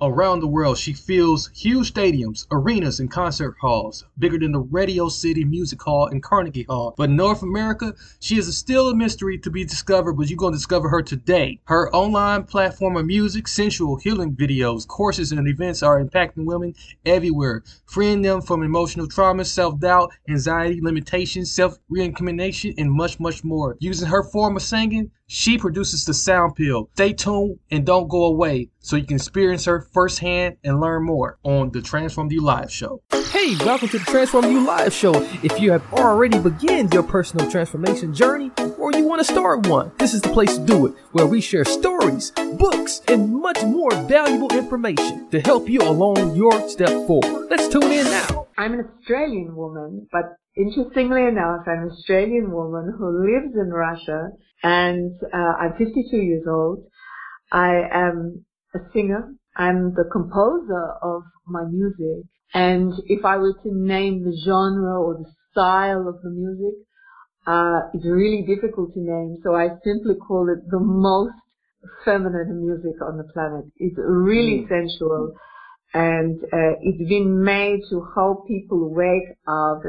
Around the world, she fills huge stadiums, arenas, and concert halls, bigger than the Radio City Music Hall and Carnegie Hall. But North America, she is still a mystery to be discovered, but you're going to discover her today. Her online platform of music, sensual healing videos, courses, and events are impacting women everywhere, freeing them from emotional trauma, self doubt, anxiety, limitations, self reincrimination, and much, much more. Using her form of singing, she produces the sound pill. Stay tuned and don't go away so you can experience her firsthand and learn more on the Transform You Live show. Hey, welcome to the Transform You Live show. If you have already begun your personal transformation journey or you want to start one, this is the place to do it, where we share stories, books, and much more valuable information to help you along your step forward. Let's tune in now. I'm an Australian woman, but interestingly enough, I'm an Australian woman who lives in Russia and uh, I'm 52 years old. I am a singer. I'm the composer of my music. And if I were to name the genre or the style of the music, uh, it's really difficult to name. So I simply call it the most feminine music on the planet. It's really mm. sensual and uh, it's been made to help people wake up,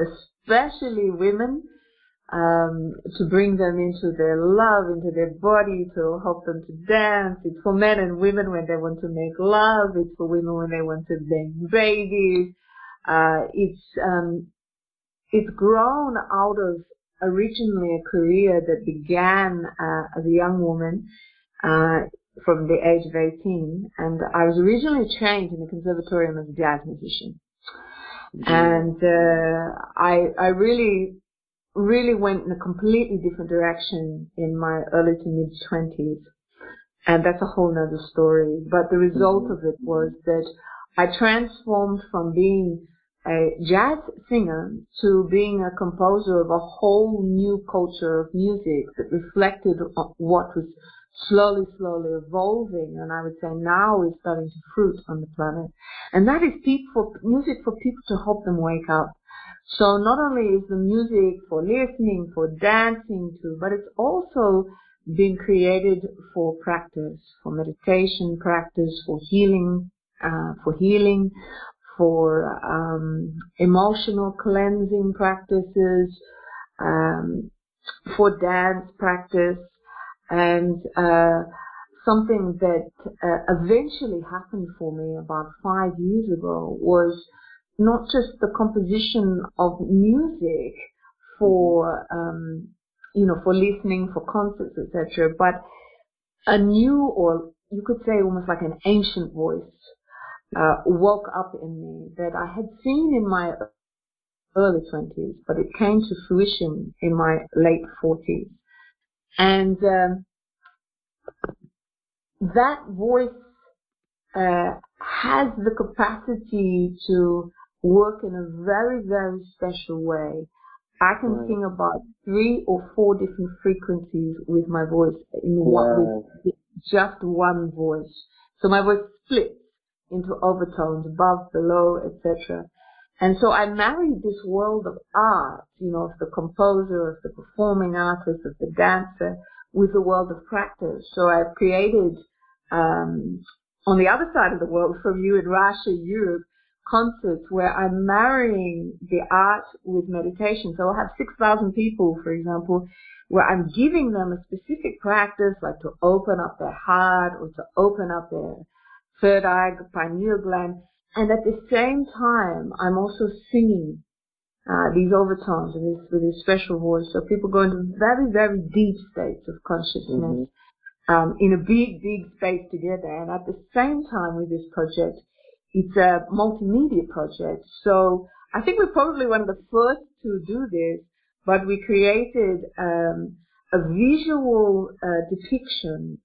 especially women, um, to bring them into their love, into their body, to help them to dance. It's for men and women when they want to make love. It's for women when they want to make babies. Uh, it's um, it's grown out of originally a career that began uh, as a young woman uh, from the age of 18, and I was originally trained in the conservatorium as a jazz musician. And uh, I I really really went in a completely different direction in my early to mid 20s. And that's a whole nother story. But the result mm-hmm. of it was that I transformed from being a jazz singer to being a composer of a whole new culture of music that reflected what was slowly, slowly evolving, and I would say now is starting to fruit on the planet. And that is people, music for people to help them wake up. So not only is the music for listening, for dancing to, but it's also been created for practice, for meditation practice, for healing, uh, for healing, for um, emotional cleansing practices, um, for dance practice, and uh, something that uh, eventually happened for me about five years ago was not just the composition of music for um, you know for listening for concerts etc but a new or you could say almost like an ancient voice uh, woke up in me that I had seen in my early 20s but it came to fruition in my late 40s and um, that voice uh, has the capacity to work in a very, very special way. I can right. sing about three or four different frequencies with my voice in one, with just one voice. So my voice splits into overtones, above, below, etc. And so I married this world of art, you know, of the composer, of the performing artist, of the dancer, with the world of practice. So I've created, um, on the other side of the world from you in Russia, Europe, concerts where I'm marrying the art with meditation. So I'll have 6,000 people, for example, where I'm giving them a specific practice, like to open up their heart or to open up their third eye, pineal gland. And at the same time, I'm also singing uh, these overtones with this, with this special voice. So people go into very, very deep states of consciousness mm-hmm. um, in a big, big space together. And at the same time with this project, it's a multimedia project. So I think we're probably one of the first to do this, but we created um, a visual uh, depiction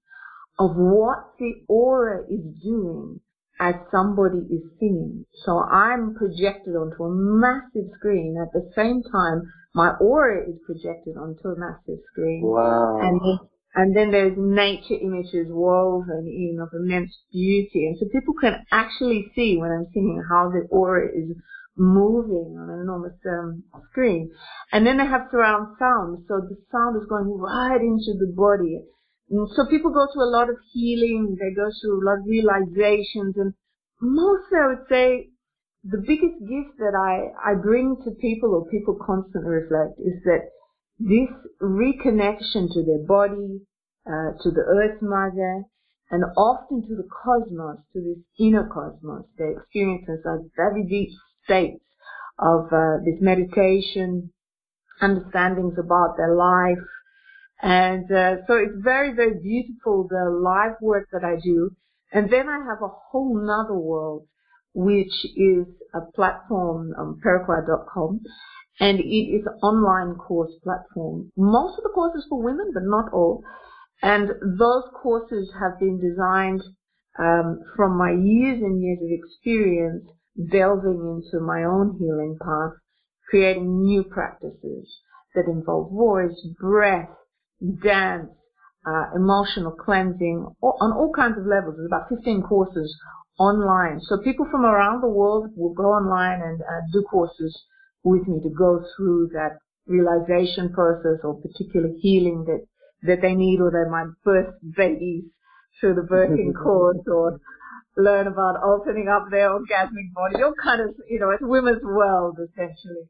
of what the aura is doing as somebody is singing. So I'm projected onto a massive screen at the same time my aura is projected onto a massive screen. Wow. And then, and then there's nature images woven in of immense beauty. And so people can actually see when I'm singing how the aura is moving on an enormous um, screen. And then they have surround sound. So the sound is going right into the body. And so people go through a lot of healing. They go through a lot of realizations. And mostly I would say the biggest gift that I, I bring to people or people constantly reflect is that this reconnection to their body, uh, to the earth mother, and often to the cosmos, to this inner cosmos. They experience such very deep states of uh, this meditation, understandings about their life. And uh, so it's very, very beautiful, the live work that I do. And then I have a whole nother world which is a platform on Peruquois.com, and it is an online course platform. Most of the courses for women, but not all. And those courses have been designed um, from my years and years of experience delving into my own healing path, creating new practices that involve voice, breath, dance, uh, emotional cleansing, on all kinds of levels. There's about 15 courses online. So people from around the world will go online and uh, do courses with me to go through that realization process or particular healing that, that they need or they might birth babies through the birthing course or learn about opening up their orgasmic body, all kind of, you know, it's women's world essentially.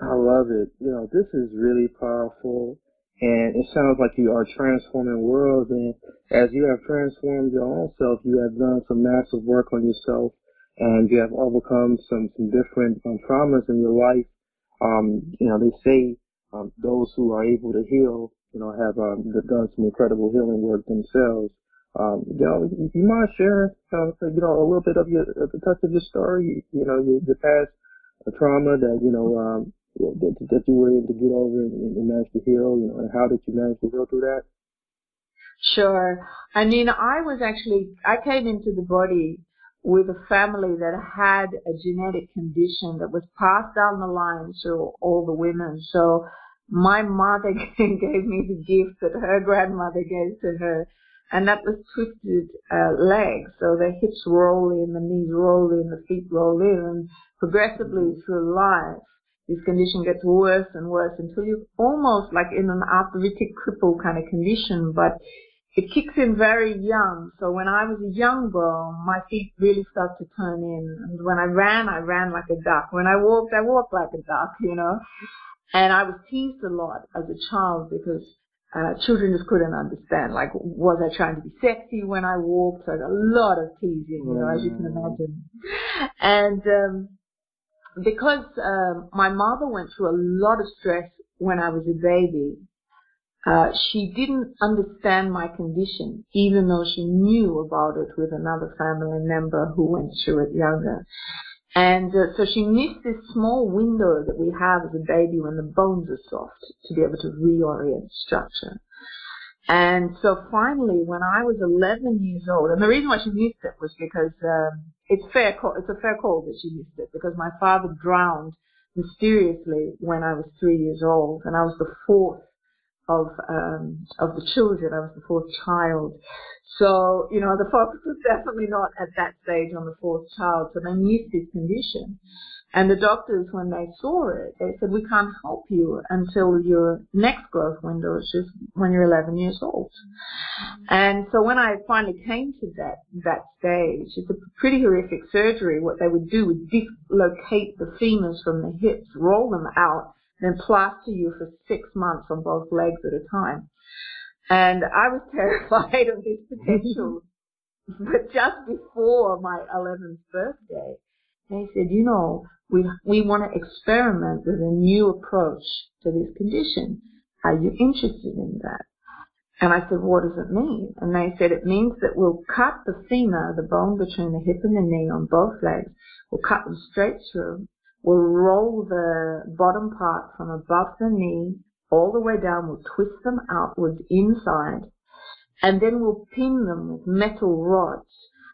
I love it. You know, this is really powerful and it sounds like you are transforming worlds and as you have transformed your own self you have done some massive work on yourself and you have overcome some some different um, traumas in your life. Um you know they say um, those who are able to heal you know have um, done some incredible healing work themselves. Um you know you mind sharing uh, you know a little bit of your the touch of your story? You know your, your past trauma that you know um that, that you were able to get over and, and manage to heal, you know, and how did you manage to heal through that? Sure. I mean, I was actually, I came into the body with a family that had a genetic condition that was passed down the line to all the women. So my mother gave me the gift that her grandmother gave to her, and that was twisted uh, legs. So the hips roll in, the knees roll in, the feet roll in, and progressively through life, this condition gets worse and worse until you're almost like in an arthritic cripple kind of condition, but it kicks in very young. So when I was a young girl, my feet really start to turn in. And when I ran, I ran like a duck. When I walked, I walked like a duck, you know. And I was teased a lot as a child because uh, children just couldn't understand. Like, was I trying to be sexy when I walked? So a lot of teasing, you know, as you can imagine. And um, because um, my mother went through a lot of stress when I was a baby, uh, she didn't understand my condition, even though she knew about it with another family member who went through it younger. And uh, so she missed this small window that we have as a baby when the bones are soft to be able to reorient structure. And so finally, when I was 11 years old, and the reason why she missed it was because um, it's fair call, it's a fair call that she missed it because my father drowned mysteriously when I was three years old, and I was the fourth of um, of the children. I was the fourth child, so you know the focus was definitely not at that stage on the fourth child. So they missed his condition, and the doctors, when they saw it, they said, we can't help you until your next growth window, which is when you're 11 years old. And so when I finally came to that, that stage, it's a pretty horrific surgery. What they would do would dislocate the femurs from the hips, roll them out, then plaster you for six months on both legs at a time. And I was terrified of this potential. but just before my 11th birthday, they said, you know, we, we want to experiment with a new approach to this condition. Are you interested in that? And I said, what does it mean? And they said, it means that we'll cut the femur, the bone between the hip and the knee on both legs. We'll cut them straight through. We'll roll the bottom part from above the knee all the way down. We'll twist them outwards inside. And then we'll pin them with metal rods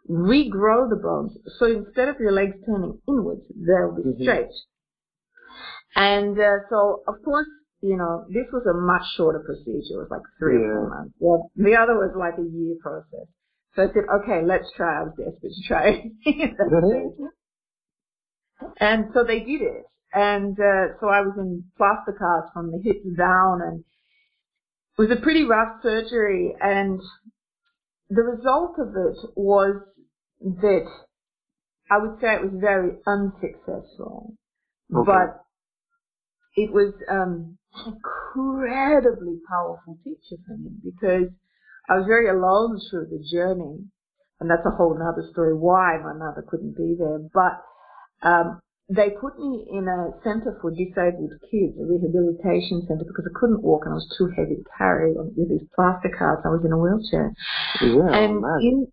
regrow the bones. So instead of your legs turning inwards, they'll be Mhm. straight. And uh, so, of course, you know, this was a much shorter procedure. It was like three or Yeah. four months. Well, the other was like a year process. So I said, okay, let's try. I was desperate to try and so they did it. And uh, so I was in plaster casts from the hips down and it was a pretty rough surgery. And the result of it was that I would say it was very unsuccessful. Okay. But it was um, an incredibly powerful teacher for me because I was very alone through the journey. And that's a whole other story why my mother couldn't be there. But um, they put me in a center for disabled kids, a rehabilitation center, because I couldn't walk and I was too heavy to carry with these plaster casts. I was in a wheelchair. Yeah, and in,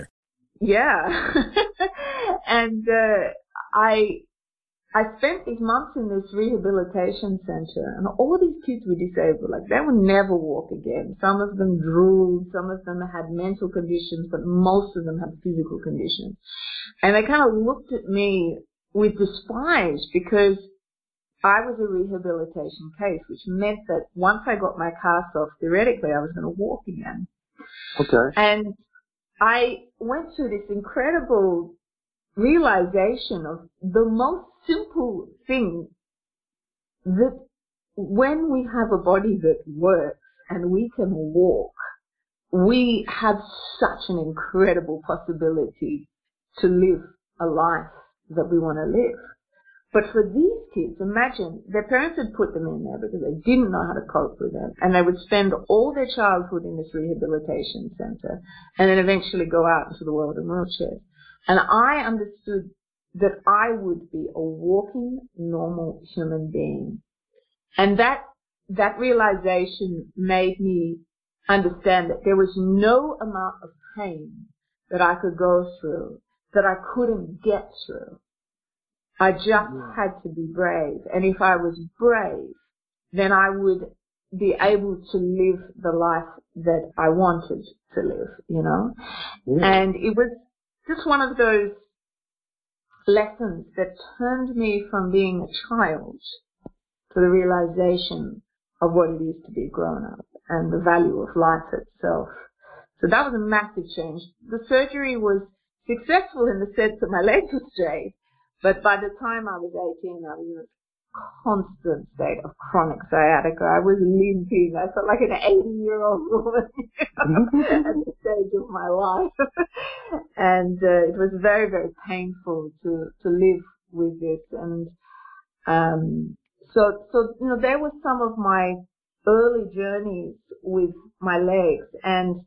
Yeah. and uh, I I spent these months in this rehabilitation center, and all these kids were disabled. Like they would never walk again. Some of them drooled, some of them had mental conditions, but most of them had physical conditions. And they kind of looked at me with despise because I was a rehabilitation case, which meant that once I got my cast off, theoretically, I was going to walk again. Okay. And I went through this incredible realization of the most simple thing that when we have a body that works and we can walk, we have such an incredible possibility to live a life that we want to live. But for these kids, imagine their parents had put them in there because they didn't know how to cope with it, and they would spend all their childhood in this rehabilitation center, and then eventually go out into the world in wheelchairs. And I understood that I would be a walking, normal human being, and that that realization made me understand that there was no amount of pain that I could go through that I couldn't get through. I just had to be brave. And if I was brave, then I would be able to live the life that I wanted to live, you know? And it was just one of those lessons that turned me from being a child to the realization of what it is to be grown up and the value of life itself. So that was a massive change. The surgery was successful in the sense that my legs were straight, but by the time I was 18, I was in a constant state of chronic sciatica. I was limping. I felt like an 80 year old woman at the stage of my life. and uh, it was very, very painful to, to live with this. And um, so, so, you know, there were some of my early journeys with my legs. And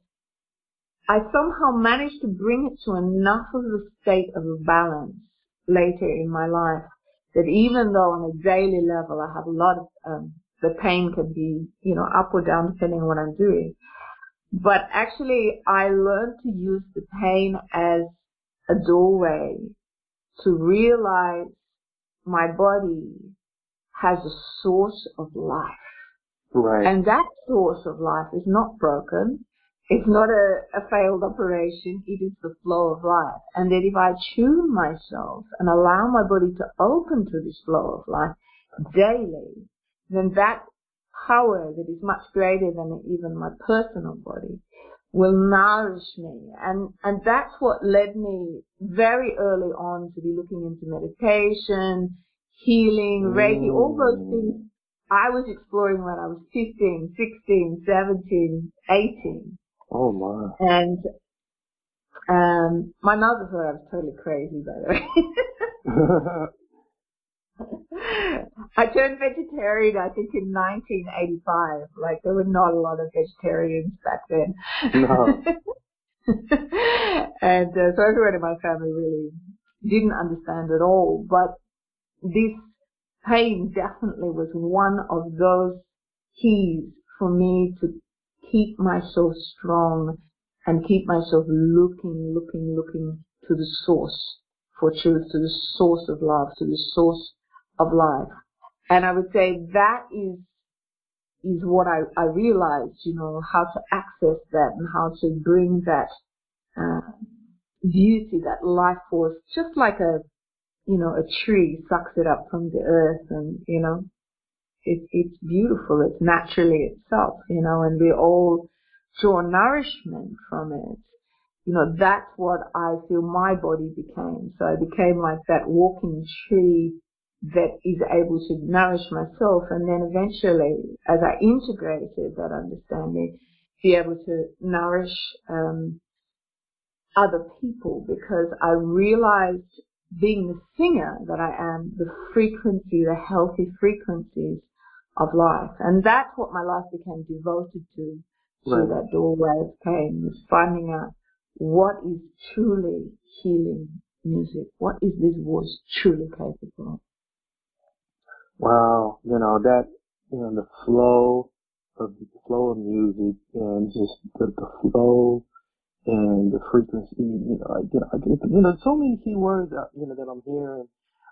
I somehow managed to bring it to enough of a state of balance later in my life that even though on a daily level I have a lot of, um, the pain can be, you know, up or down depending on what I'm doing. But actually I learned to use the pain as a doorway to realize my body has a source of life. Right. And that source of life is not broken. It's not a, a failed operation. It is the flow of life. And that if I tune myself and allow my body to open to this flow of life daily, then that power that is much greater than even my personal body will nourish me. And, and that's what led me very early on to be looking into meditation, healing, mm. Reiki, all those things I was exploring when I was 15, 16, 17, 18. Oh my. And um, my mother thought I was totally crazy, by the way. I turned vegetarian, I think, in 1985. Like, there were not a lot of vegetarians back then. No. and uh, so everyone in my family really didn't understand at all. But this pain definitely was one of those keys for me to keep myself strong and keep myself looking, looking, looking to the source for truth, to the source of love, to the source of life. And I would say that is is what I, I realized, you know, how to access that and how to bring that uh, beauty, that life force, just like a, you know, a tree sucks it up from the earth and, you know, it, it's beautiful. It's naturally itself, you know, and we all draw nourishment from it. You know, that's what I feel my body became. So I became like that walking tree that is able to nourish myself and then eventually as I integrated that understanding be able to nourish um, other people because I realized being the singer that I am the frequency the healthy frequencies of life and that's what my life became devoted to through right. that doorway of pain was finding out what is truly healing music what is this voice truly capable of Wow, you know that you know the flow of the flow of music and just the, the flow and the frequency. You know, I get, I get, you know, so many key words uh, you know that I'm hearing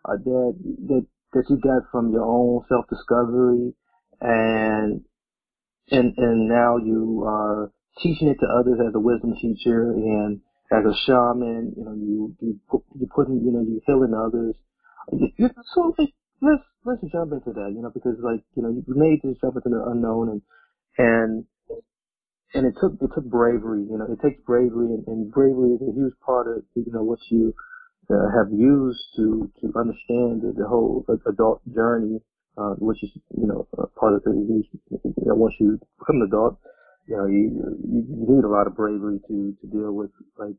uh, that that that you got from your own self discovery and and and now you are teaching it to others as a wisdom teacher and as a shaman. You know, you you you putting you know you healing others. So like let's let's jump into that, you know, because like you know you made this jump into the unknown, and and and it took it took bravery, you know, it takes bravery, and, and bravery is a huge part of you know what you uh, have used to to understand the, the whole adult journey, uh, which is you know part of the you know, once you become an adult, you know you, you need a lot of bravery to to deal with like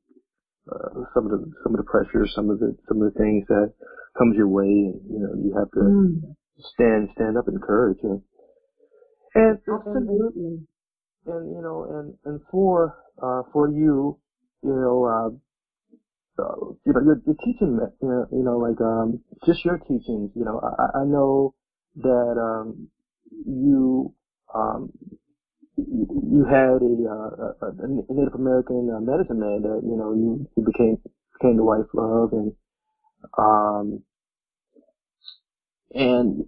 uh, some of the some of the pressures, some of the some of the things that comes your way, and you know you have to mm. stand stand up in courage. And, and absolutely, and, and you know, and and for uh, for you, you know, uh, you know, your, your teaching, you know, you know, like um, just your teachings. You know, I, I know that um, you um, you had a, uh, a, Native American uh, medicine man that you know you, you became became the wife of, and um, and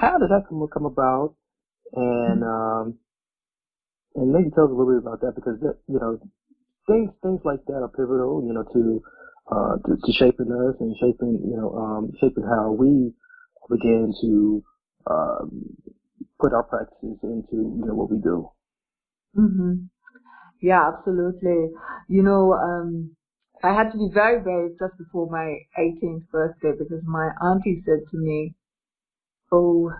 how did that come come about? And um, and maybe tell us a little bit about that because that, you know things things like that are pivotal, you know, to uh, to, to shaping us and shaping you know um, shaping how we begin to um, put our practices into you know what we do. Mm-hmm. Yeah, absolutely. You know, um, I had to be very brave just before my 18th birthday because my auntie said to me, "Oh,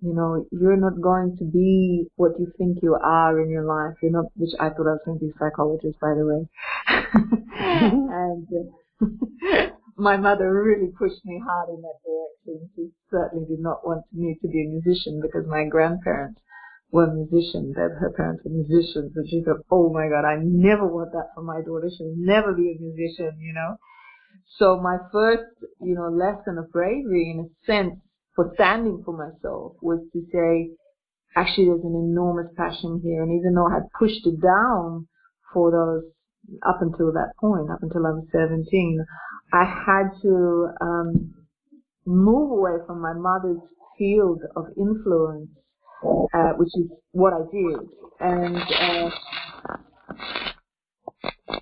you know, you're not going to be what you think you are in your life. You're not." Which I thought I was going to be a psychologist, by the way. and uh, my mother really pushed me hard in that direction. She certainly did not want me to be a musician because my grandparents were musicians, that her parents were musicians, and she thought, oh my god, I never want that for my daughter. She'll never be a musician, you know. So my first, you know, lesson of bravery in a sense for standing for myself was to say, actually there's an enormous passion here. And even though I had pushed it down for those up until that point, up until I was 17, I had to um, move away from my mother's field of influence uh, which is what I did. And uh,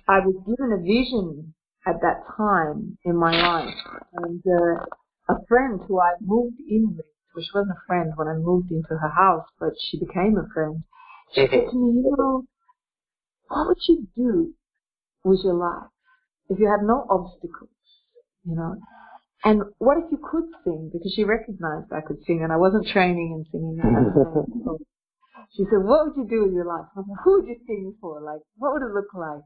I was given a vision at that time in my life, and uh, a friend who I moved in with, well, she wasn't a friend when I moved into her house, but she became a friend. She said to me, you know, what would you do with your life if you had no obstacles, you know? And what if you could sing? Because she recognized I could sing and I wasn't training in singing she said, what would you do with your life? Who would you sing for? Like, what would it look like?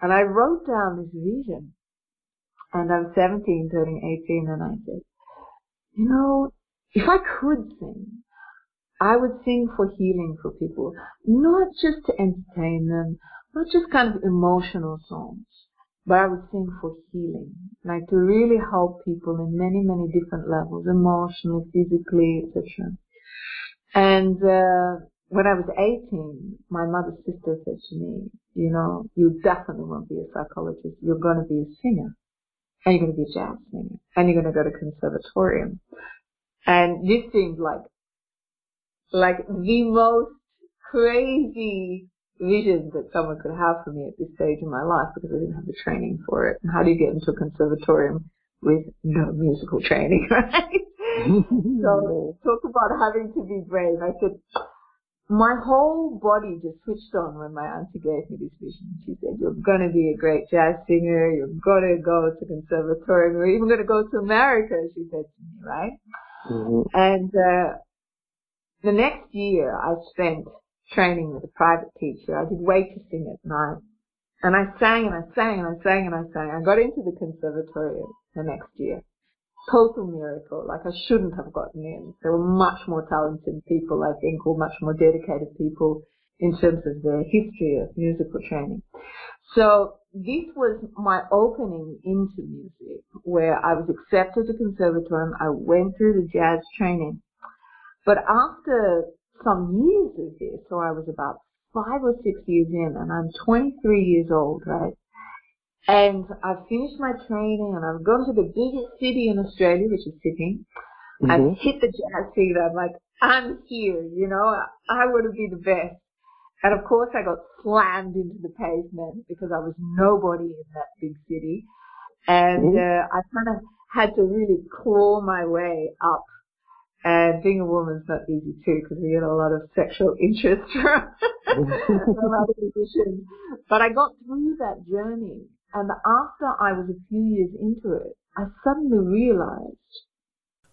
And I wrote down this vision. And I was 17, turning 18, and I said, you know, if I could sing, I would sing for healing for people, not just to entertain them, not just kind of emotional songs, but I would sing for healing, like to really help people in many, many different levels, emotionally, physically, etc. And uh, when I was 18, my mother's sister said to me, you know, you definitely won't be a psychologist. You're going to be a singer. And you're going to be a jazz singer. And you're going to go to conservatorium. And this seemed like, like the most crazy vision that someone could have for me at this stage in my life because I didn't have the training for it. And how do you get into a conservatorium with no musical training, right? so talk about having to be brave. I said, my whole body just switched on when my auntie gave me this vision. She said, you're going to be a great jazz singer. You're going to go to conservatory. We're even going to go to America, she said to me, right? Mm-hmm. And, uh, the next year I spent training with a private teacher. I did waitressing at night. And I sang and I sang and I sang and I sang. I got into the conservatory the next year. Total miracle. Like I shouldn't have gotten in. There were much more talented people, I think, or much more dedicated people in terms of their history of musical training. So this was my opening into music where I was accepted to conservatorium. I went through the jazz training. But after some years of this, so I was about five or six years in, and I'm 23 years old, right? And I've finished my training, and I've gone to the biggest city in Australia, which is Sydney. Mm-hmm. I've hit the jazz scene. I'm like, I'm here, you know. I want to be the best. And of course, I got slammed into the pavement because I was nobody in that big city, and mm-hmm. uh, I kind of had to really claw my way up and being a woman's not easy too because we get a lot of sexual interest from, from other musicians. But I got through that journey and after I was a few years into it, I suddenly realized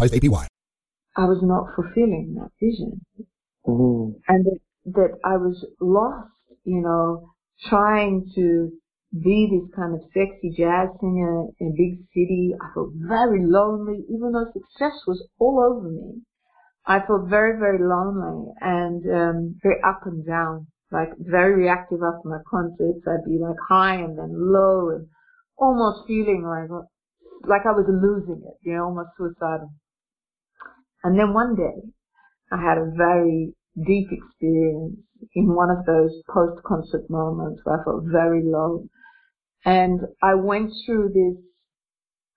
advertised APY. I was not fulfilling that vision. Mm-hmm. And that, that I was lost, you know, trying to be this kind of sexy jazz singer in a big city. I felt very lonely, even though success was all over me. I felt very, very lonely and um, very up and down, like very reactive after my concerts. I'd be like high and then low and almost feeling like like I was losing it, you know, almost suicidal. And then one day, I had a very deep experience in one of those post-concert moments where I felt very low. And I went through this,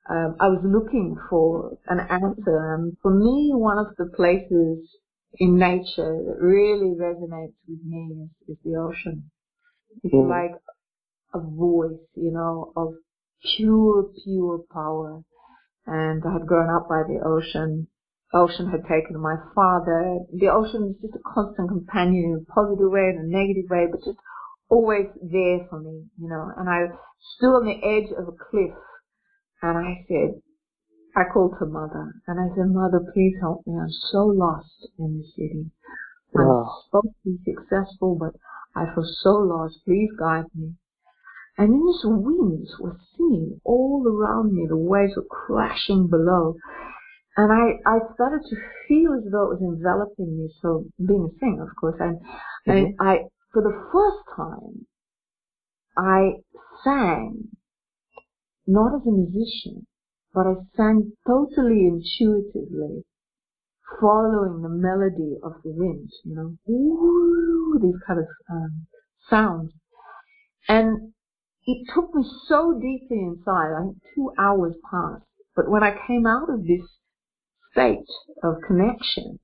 um, I was looking for an answer. And for me, one of the places in nature that really resonates with me is, is the ocean. It's mm. like a voice, you know, of pure, pure power. And I had grown up by the ocean ocean had taken my father. The ocean was just a constant companion in a positive way and a negative way, but just always there for me, you know. And I stood on the edge of a cliff and I said, I called to mother and I said, Mother, please help me. I'm so lost in the city. I'm supposed to be successful, but I feel so lost. Please guide me. And then this winds were singing all around me. The waves were crashing below. And I, I started to feel as though it was enveloping me. So being a singer, of course, and, mm-hmm. and I, for the first time, I sang not as a musician, but I sang totally intuitively, following the melody of the wind, you know, ooh, these kind of um, sounds. And it took me so deeply inside, I think two hours passed. But when I came out of this state of connection,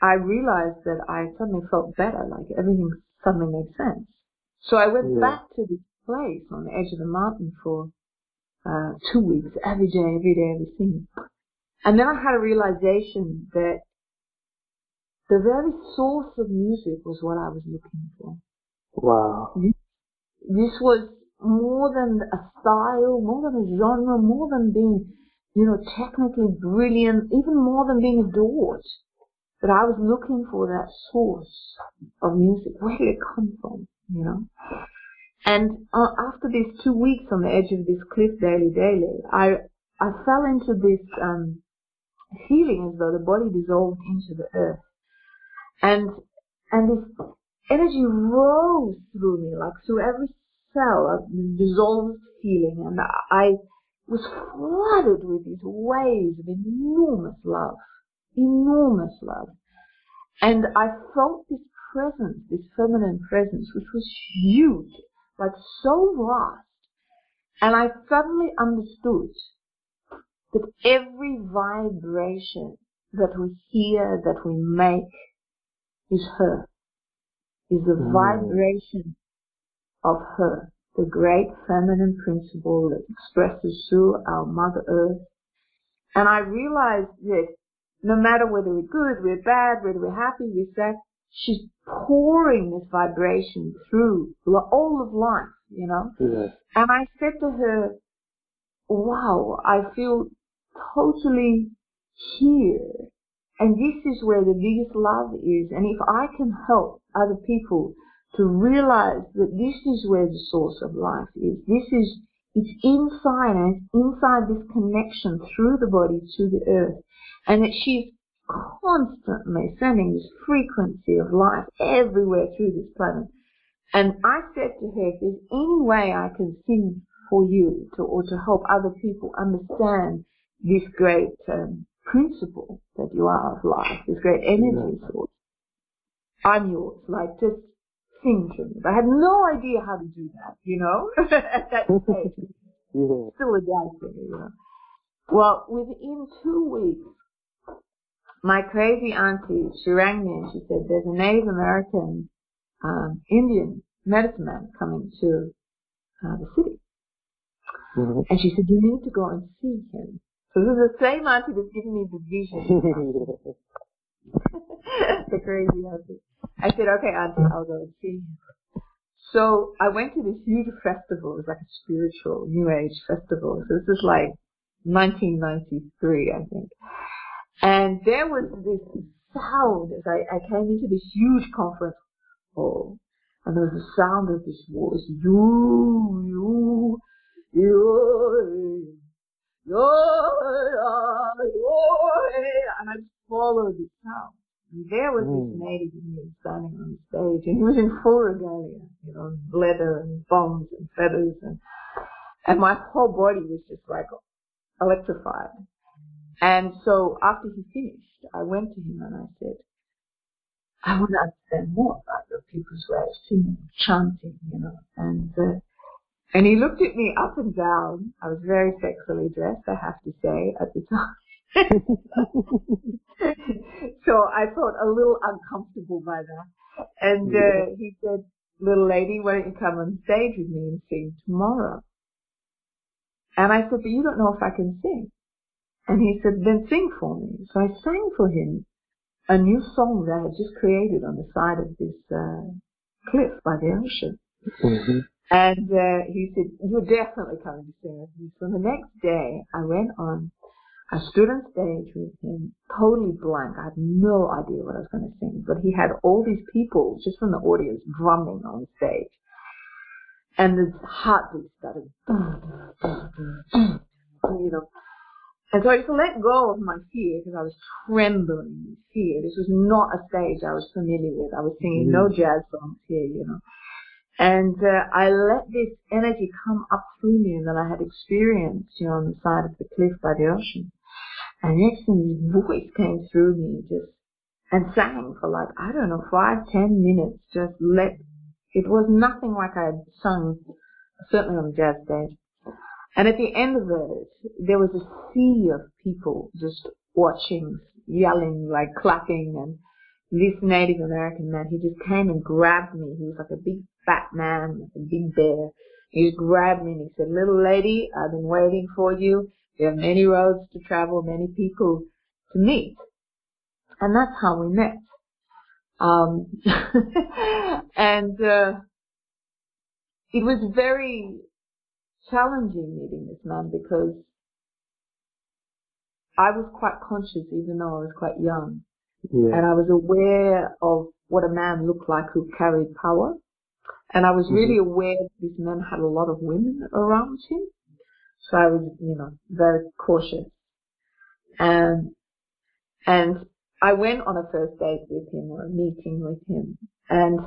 I realized that I suddenly felt better, like everything suddenly made sense. So I went Yeah. back to this place on the edge of the mountain for uh, two weeks, every day, every day, every single. And then I had a realization that the very source of music was what I was looking for. Wow. This was more than a style, more than a genre, more than being, you know, technically brilliant, even more than being adored. But I was looking for that source of music. Where did it come from? You know? And uh, after these two weeks on the edge of this cliff daily, daily, I, I fell into this, um, feeling as though the body dissolved into the earth. And, and this energy rose through me, like through every cell, a dissolved feeling, and I was flooded with these waves of enormous love, enormous love. And I felt this presence, this feminine presence, which was huge, like so vast. And I suddenly understood that every vibration that we hear, that we make, is her is the Mm. vibration of her, the great feminine principle that expresses through our Mother Earth. And I realized that no matter whether we're good, we're bad, whether we're happy, we're sad, she's pouring this vibration through all of life, you know. Yes. And I said to her, wow, I feel totally here. And this is where the biggest love is. And if I can help other people to realize that this is where the source of life is, this is, it's inside and it's inside this connection through the body to the earth. And that she's constantly sending this frequency of life everywhere through this planet. And I said to her, if there's any way I can sing for you to, or to help other people understand this great um, principle that you are of life, this great energy source, I'm yours. Like, just But I had no idea how to do that, you know, at that stage. Yeah. Still a dancer, you know. Well, within two weeks, my crazy auntie, she rang me and she said, there's a Native American um, Indian medicine man coming to uh, the city. Mhm. And she said, you need to go and see him. So this is the same auntie that's giving me the vision. the crazy auntie. I said, okay, auntie, I'll go and see him. So I went to this huge festival. It was like a spiritual New Age festival. So this is like 1993, I think. And there was this sound as I, I came into this huge conference hall. And there was the sound of this voice, you, you, you, and I just followed the sound. And there was this native Indian standing on the stage, and he was in full regalia, you know, leather and bombs and feathers, and and my whole body was just like electrified. And so after he finished, I went to him and I said, I want to understand more about your people's way of singing, chanting, you know, and uh, and he looked at me up and down. I was very sexually dressed, I have to say, at the time. so I felt a little uncomfortable by that. And uh, he said, little lady, why don't you come on stage with me and sing tomorrow? And I said, but you don't know if I can sing. And he said, then sing for me. So I sang for him a new song that I had just created on the side of this uh, cliff by the ocean. Mhm. And uh, he said, you're definitely coming to sing with me. So the next day, I went on, I stood on stage with him, totally blank. I had no idea what I was going to sing. But he had all these people just from the audience drumming on stage. And the heartbeat started, you know. And so I just let go of my fear because I was trembling with fear. This was not a stage I was familiar with. I was singing no jazz songs here, you know. And uh, I let this energy come up through me that I had experienced, you know, on the side of the cliff by the ocean. And next thing, his voice came through me just and sang for like, I don't know, five, ten minutes, just let It was nothing like I had sung, certainly on the jazz stage. And at the end of it, there was a sea of people just watching, yelling, like clapping, and this Native American man, he just came and grabbed me. He was like a big fat man, a big bear. He grabbed me and he said, little lady, I've been waiting for you. There are many roads to travel, many people to meet. And that's how we met. Um, and, uh, it was very challenging meeting this man because I was quite conscious even though I was quite young. Yeah. And I was aware of what a man looked like who carried power. And I was really Mm-hmm. aware that this man had a lot of women around him. So I was, you know, very cautious. And, and I went on a first date with him or a meeting with him. And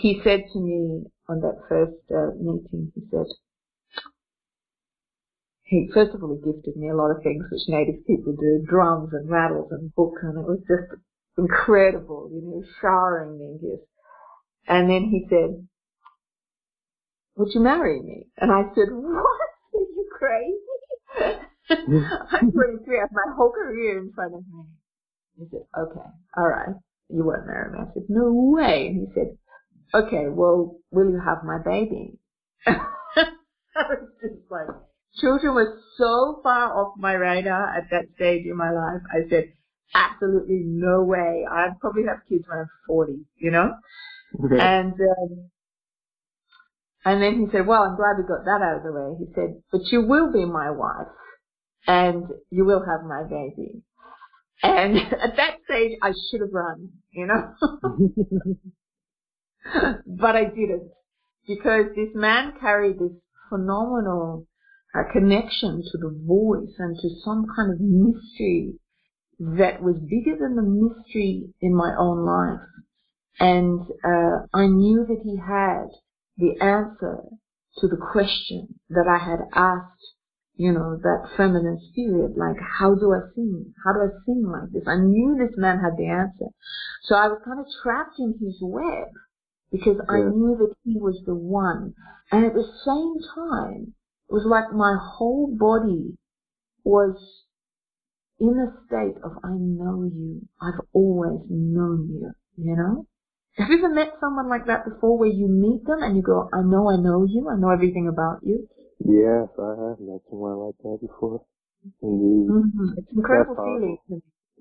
he said to me on that first uh, meeting, he said, he first of all he gifted me a lot of things which native people do, drums and rattles and books, and it was just incredible, you know, showering me gifts. And then he said, "Would you marry me?" And I said, "What? Are you crazy? I'm 23. I have my whole career in front of me." He said, "Okay, all right, you won't marry me." I said, "No way." And he said, "Okay, well, will you have my baby?" I was just like, children were so far off my radar at that stage in my life. I said, absolutely no way. I'd probably have kids when I'm 40, you know? And, um, and then he said, well, I'm glad we got that out of the way. He said, but you will be my wife and you will have my baby. And at that stage, I should have run, you know? but I didn't because this man carried this phenomenal uh, connection to the voice and to some kind of mystery that was bigger than the mystery in my own life. And uh, I knew that he had the answer to the question that I had asked, you know, that feminine spirit, like, how do I sing? How do I sing like this? I knew this man had the answer. So I was kind of trapped in his web because I knew that he was the one. And at the same time, it was like my whole body was in a state of, I know you. I've always known you, you know? Have you ever met someone like that before where you meet them and you go, I know I know you, I know everything about you? Yes, I have met someone like that before. Indeed. Mm-hmm. It's an incredible feeling.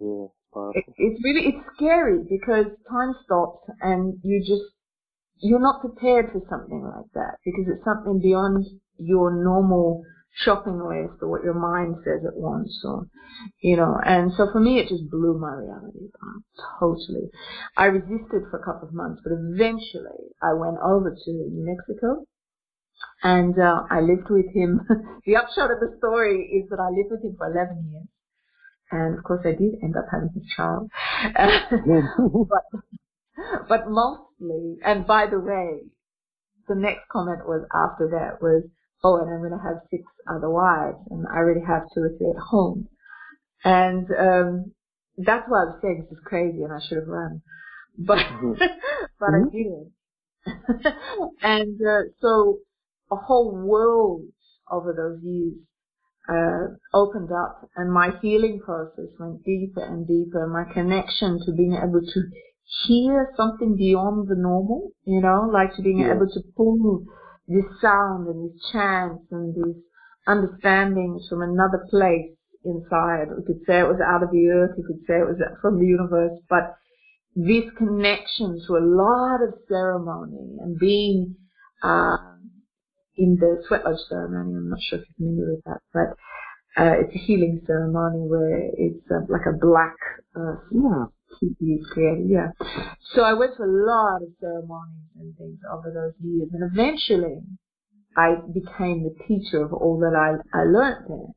Yeah, it's. It, it's really, it's scary because time stops and you just, you're not prepared for something like that because it's something beyond your normal shopping list or what your mind says it wants or, you know, and so for me it just blew my reality apart totally. I resisted for a couple of months, but eventually I went over to New Mexico and uh, I lived with him. the upshot of the story is that I lived with him for 11 years. And of course I did end up having his child. but, but mostly, and by the way, the next comment was after that was, oh, and I'm going to have six other wives, and I already have two or three at home. And um, that's why I was saying this is crazy, and I should have run, but but I didn't. and uh, so a whole world over those years uh, opened up, and my healing process went deeper and deeper. My connection to being able to hear something beyond the normal, you know, like to being Yeah. able to pull this sound and these chants and these understandings from another place inside. We could say it was out of the earth, we could say it was from the universe, but this connection to a lot of ceremony and being uh, in the sweat lodge ceremony, I'm not sure if you're familiar with that, but uh, it's a healing ceremony where it's uh, like a black uh, Yeah. Is created, yeah. So I went to a lot of ceremonies and things over those years, and eventually I became the teacher of all that I, I learned there.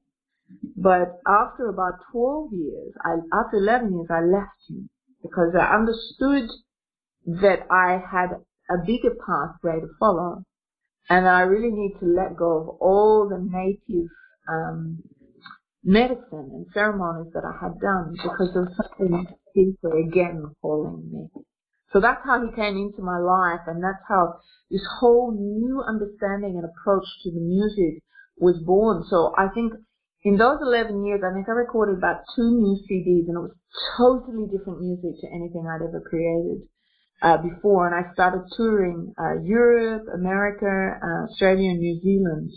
But after about 12 years, I, after 11 years, I left him because I understood that I had a bigger pathway to follow and I really need to let go of all the native um, medicine and ceremonies that I had done because there was something deeper again calling me. So that's how he came into my life, and that's how this whole new understanding and approach to the music was born. So I think in those 11 years, I think I recorded about two new CDs, and it was totally different music to anything I'd ever created uh, before. And I started touring uh, Europe, America, uh, Australia, and New Zealand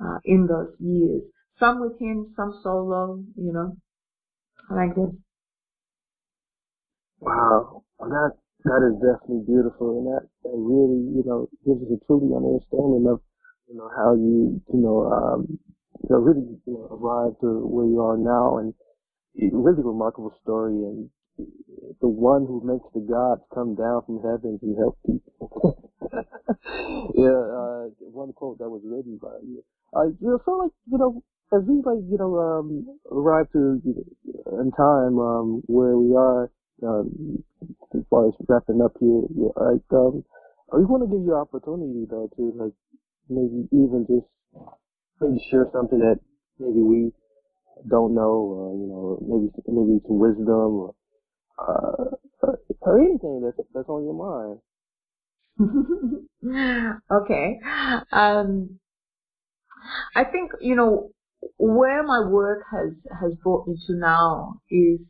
uh, in those years. Some with him, some solo, you know, like this. Wow, that that is definitely beautiful, and that, that really, you know, gives us a truly understanding of, you know, how you, you know, um, you know, really, you know, arrived to where you are now, and really remarkable story, and the one who makes the gods come down from heaven to help people. yeah, uh, one quote that was written by you. Uh, you know, so like, you know, as we like, you know, um, arrive to you know, in time, um, where we are, um, as far as wrapping up here, yeah, like, um, we want to give you an opportunity though to like maybe even just maybe share something that maybe we don't know, you know, maybe maybe some wisdom, or, uh, or anything that's that's on your mind. okay, um, I think you know where my work has has brought me to now is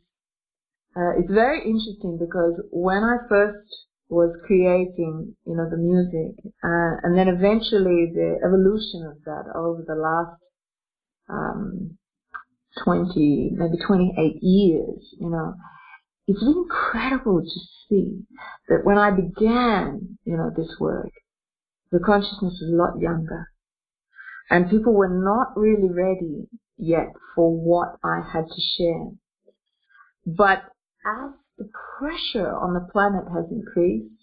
uh, it's very interesting because when I first was creating, you know, the music, uh, and then eventually the evolution of that over the last um, 20, maybe 28 years, you know, it's been incredible to see that when I began, you know, this work, the consciousness was a lot younger. And people were not really ready yet for what I had to share. But as the pressure on the planet has increased,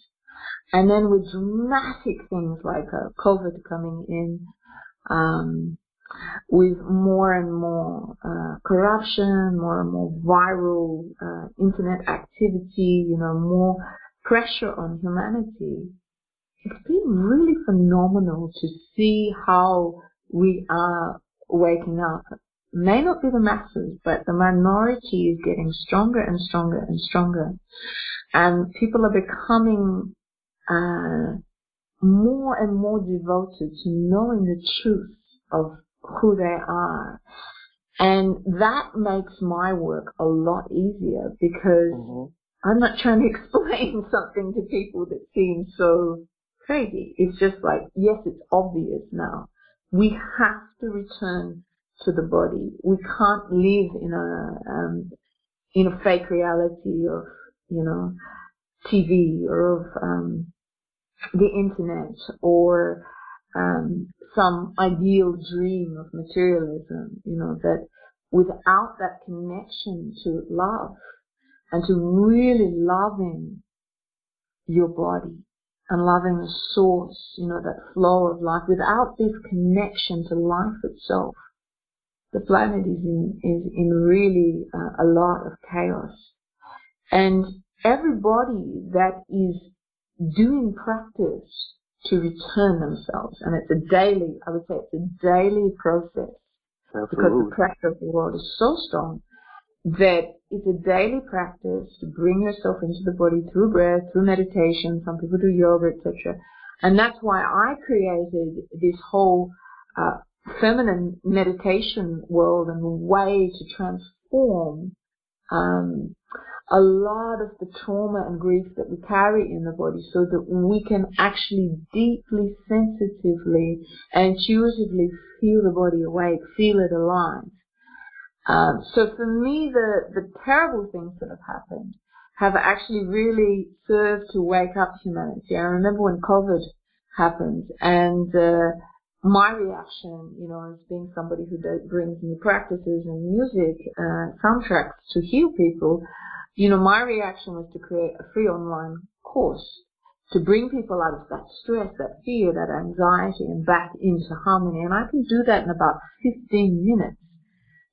and then with dramatic things like uh, COVID coming in, um, with more and more uh, corruption, more and more viral uh, internet activity, you know, more pressure on humanity, it's been really phenomenal to see how we are waking up may not be the masses, but the minority is getting stronger and stronger and stronger. And people are becoming uh, more and more devoted to knowing the truth of who they are. And that makes my work a lot easier because mm-hmm. I'm not trying to explain something to people that seems so crazy. It's just like, yes, it's obvious now. We have to return to the body. We can't live in a um, in a fake reality of you know TV or of um, the internet or um, some ideal dream of materialism. You know that without that connection to love and to really loving your body and loving the source, you know, that flow of life, without this connection to life itself, the planet is in, is in really uh, a lot of chaos. And everybody that is doing practice to return themselves, and it's a daily, I would say it's a daily process, Absolutely. because the pressure of the world is so strong that it's a daily practice to bring yourself into the body through breath, through meditation. Some people do yoga, etc. And that's why I created this whole uh, feminine meditation world and way to transform um, a lot of the trauma and grief that we carry in the body so that we can actually deeply, sensitively, and intuitively feel the body awake, feel it alive. Um, so for me, the, the terrible things that have happened have actually really served to wake up humanity. I remember when COVID happened and uh, my reaction, you know, as being somebody who does, brings new practices and music uh, soundtracks to heal people, you know, my reaction was to create a free online course to bring people out of that stress, that fear, that anxiety, and back into harmony. And I can do that in about 15 minutes,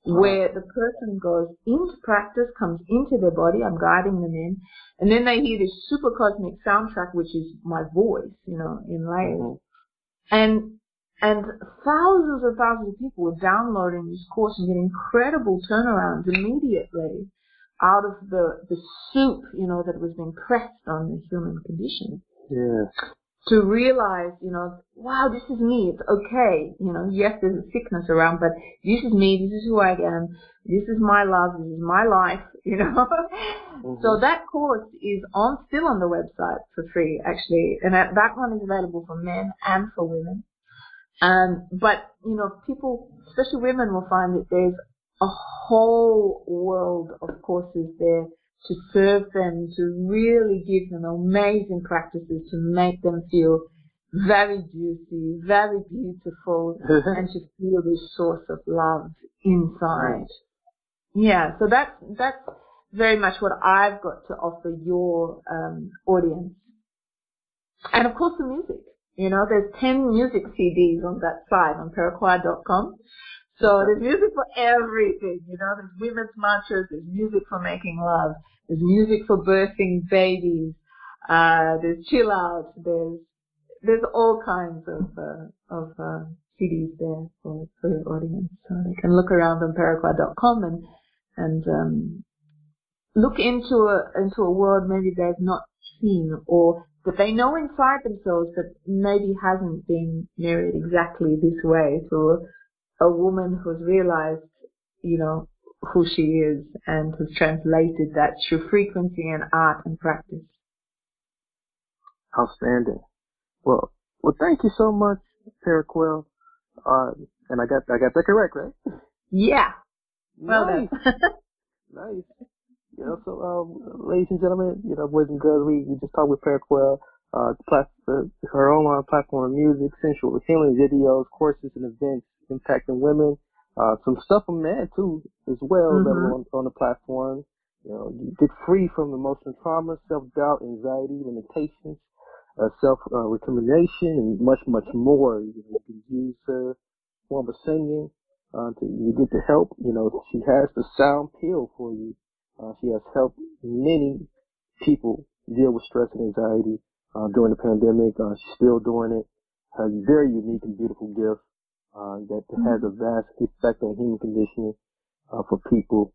where the person goes into practice, comes into their body, I'm guiding them in, and then they hear this super cosmic soundtrack, which is my voice, you know, in layers. Mm-hmm. And and thousands and thousands of people were downloading this course and getting incredible turnarounds immediately out of the, the soup, you know, that was being pressed on the human condition. Yeah. To realize, you know, wow, this is me. It's okay. You know, yes, there's a sickness around, but this is me. This is who I am. This is my love. This is my life. You know. Mm-hmm. So that course is on still on the website for free, actually, and that, that one is available for men and for women. Um, but you know, people, especially women, will find that there's a whole world of courses there to serve them, to really give them amazing practices to make them feel very juicy, very beautiful, and to feel this source of love inside. Yeah, so that's that's very much what I've got to offer your um, audience, and of course the music. You know, there's 10 music CDs on that site on Peruquois.com. So there's music for everything, you know, there's women's mantras, there's music for making love, there's music for birthing babies, uh, there's chill out, there's, there's all kinds of, uh, of, uh, CDs there for, for your audience. So they can look around on Peruquois.com and, and, um, look into a, into a world maybe they've not seen or that they know inside themselves that maybe hasn't been married exactly this way to a woman who's realized, you know, who she is and has translated that through frequency and art and practice. Outstanding. Well, well, thank you so much, Peruquois. Uh, and I got, I got that correct, right? Yeah. Well nice. nice. You know, so, um, ladies and gentlemen, you know, boys and girls, we, we just talked with Peruquois, uh, plat- uh, her online platform music, sensual healing videos, courses and events impacting women, uh, some stuff for men too, as well, mm-hmm. on, on the platform. You know, you get free from emotional trauma, self-doubt, anxiety, limitations, uh, self-recrimination, and much, much more. You, know, you can use her form of singing, uh, to, you get the help. You know, she has the sound pill for you. Uh, she has helped many people deal with stress and anxiety uh, during the pandemic. Uh, she's still doing it. Has a very unique and beautiful gift uh, that mm-hmm. has a vast effect on human conditioning uh, for people.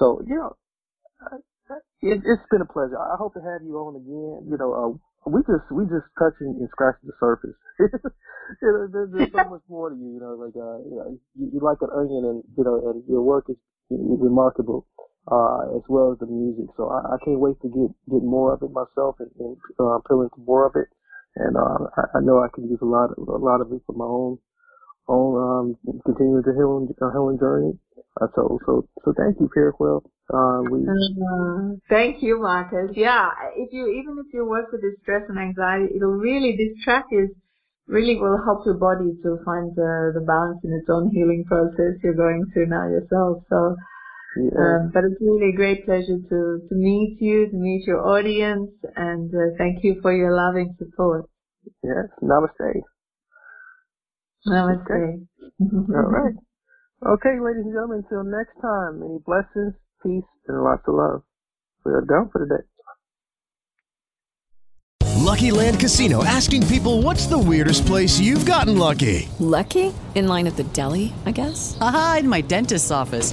So, you know, it, has been a pleasure. I hope to have you on again. You know, uh, we just we just touching and scratching the surface. you know, there's, there's so much more to you. You know, like uh, you know, you, you like an onion, and you know, and your work is, is remarkable uh, as well as the music. So I, I can't wait to get get more of it myself and, and uh, peel into more of it. And uh, I, I know I can use a lot of, a lot of it for my own own um, continuing the healing uh, healing journey. Uh, so so so thank you, Peruquois. Uh, we uh, thank you, Marcus. Yeah, if you even if you work with the stress and anxiety, it'll really this track is really will help your body to find the the balance in its own healing process you're going through now yourself. So yeah. Um, but it's really a great pleasure to, to meet you, to meet your audience, and uh, thank you for your loving support. Yes, namaste. Namaste. Okay. All right. Okay, ladies and gentlemen, until next time, many blessings, peace, and lots of love. We are done for today. Lucky Land Casino asking people what's the weirdest place you've gotten lucky? Lucky? In line at the deli, I guess? Aha, in my dentist's office.